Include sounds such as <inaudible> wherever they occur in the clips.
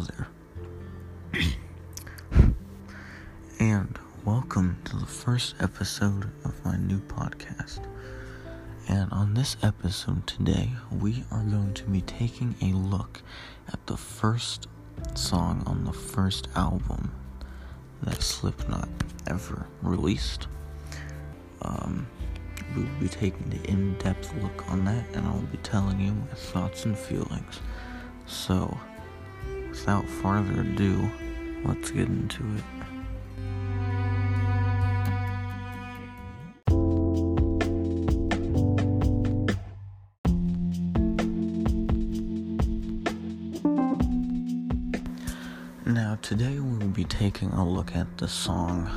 There. <clears throat> and welcome to the first episode of my new podcast. And on this episode today, we are going to be taking a look at the first song on the first album that Slipknot ever released. Um, we'll be taking the in depth look on that, and I'll be telling you my thoughts and feelings. So, without further ado, let's get into it. Now, today we will be taking a look at the song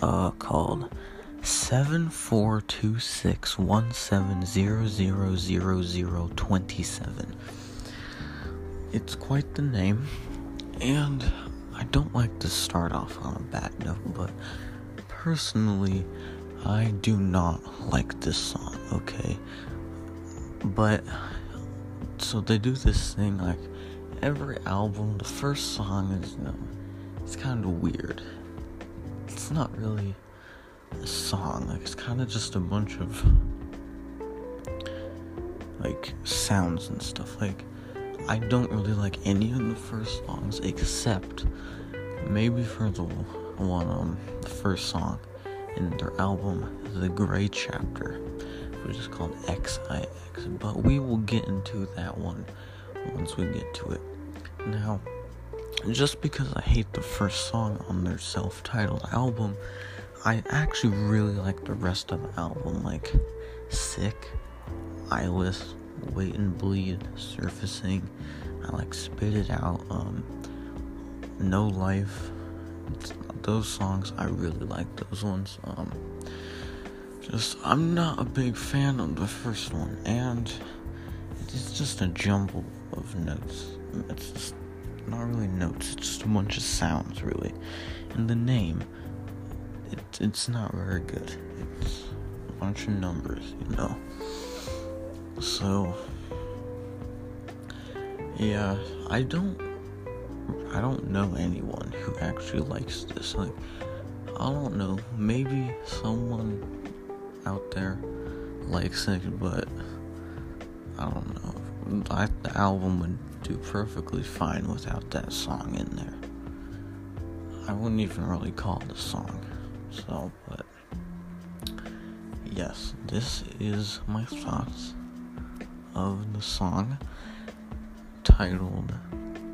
uh, called 742617000027. It's quite the name, and I don't like to start off on a bad note, but personally, I do not like this song, okay? But, so they do this thing like every album, the first song is, you know, it's kind of weird. It's not really a song, like, it's kind of just a bunch of, like, sounds and stuff. Like, I don't really like any of the first songs except maybe for the one, um, the first song in their album, The Gray Chapter, which is called XIX. But we will get into that one once we get to it. Now, just because I hate the first song on their self titled album, I actually really like the rest of the album, like Sick, Eyeless, Wait and Bleed, Surfacing. I like Spit It Out, um, No Life. It's, those songs, I really like those ones. Um, just, I'm not a big fan of the first one, and it's just a jumble of notes. It's just not really notes, it's just a bunch of sounds, really. And the name, it, it's not very good. It's a bunch of numbers, you know. So, yeah, I don't, I don't know anyone who actually likes this. Like, I don't know, maybe someone out there likes it, but I don't know. I, the album would do perfectly fine without that song in there. I wouldn't even really call it a song. So, but yes, this is my thoughts of the song titled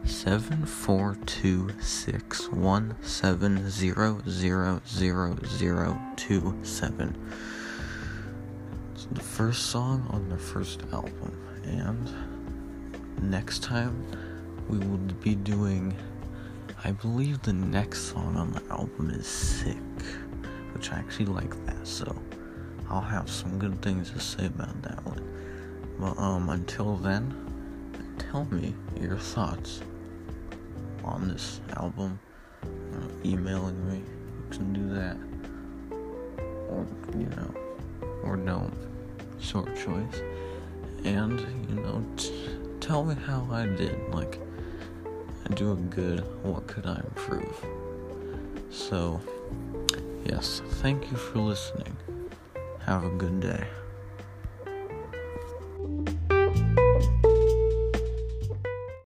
742617000027. It's the first song on their first album, and next time we will be doing. I believe the next song on the album is Sick, which I actually like that, so I'll have some good things to say about that one. But um until then, tell me your thoughts on this album. Uh, emailing me, you can do that. Or you know, or don't. Short choice. And, you know, t- tell me how I did. Like I do a good, what could I improve? So, yes, thank you for listening. Have a good day.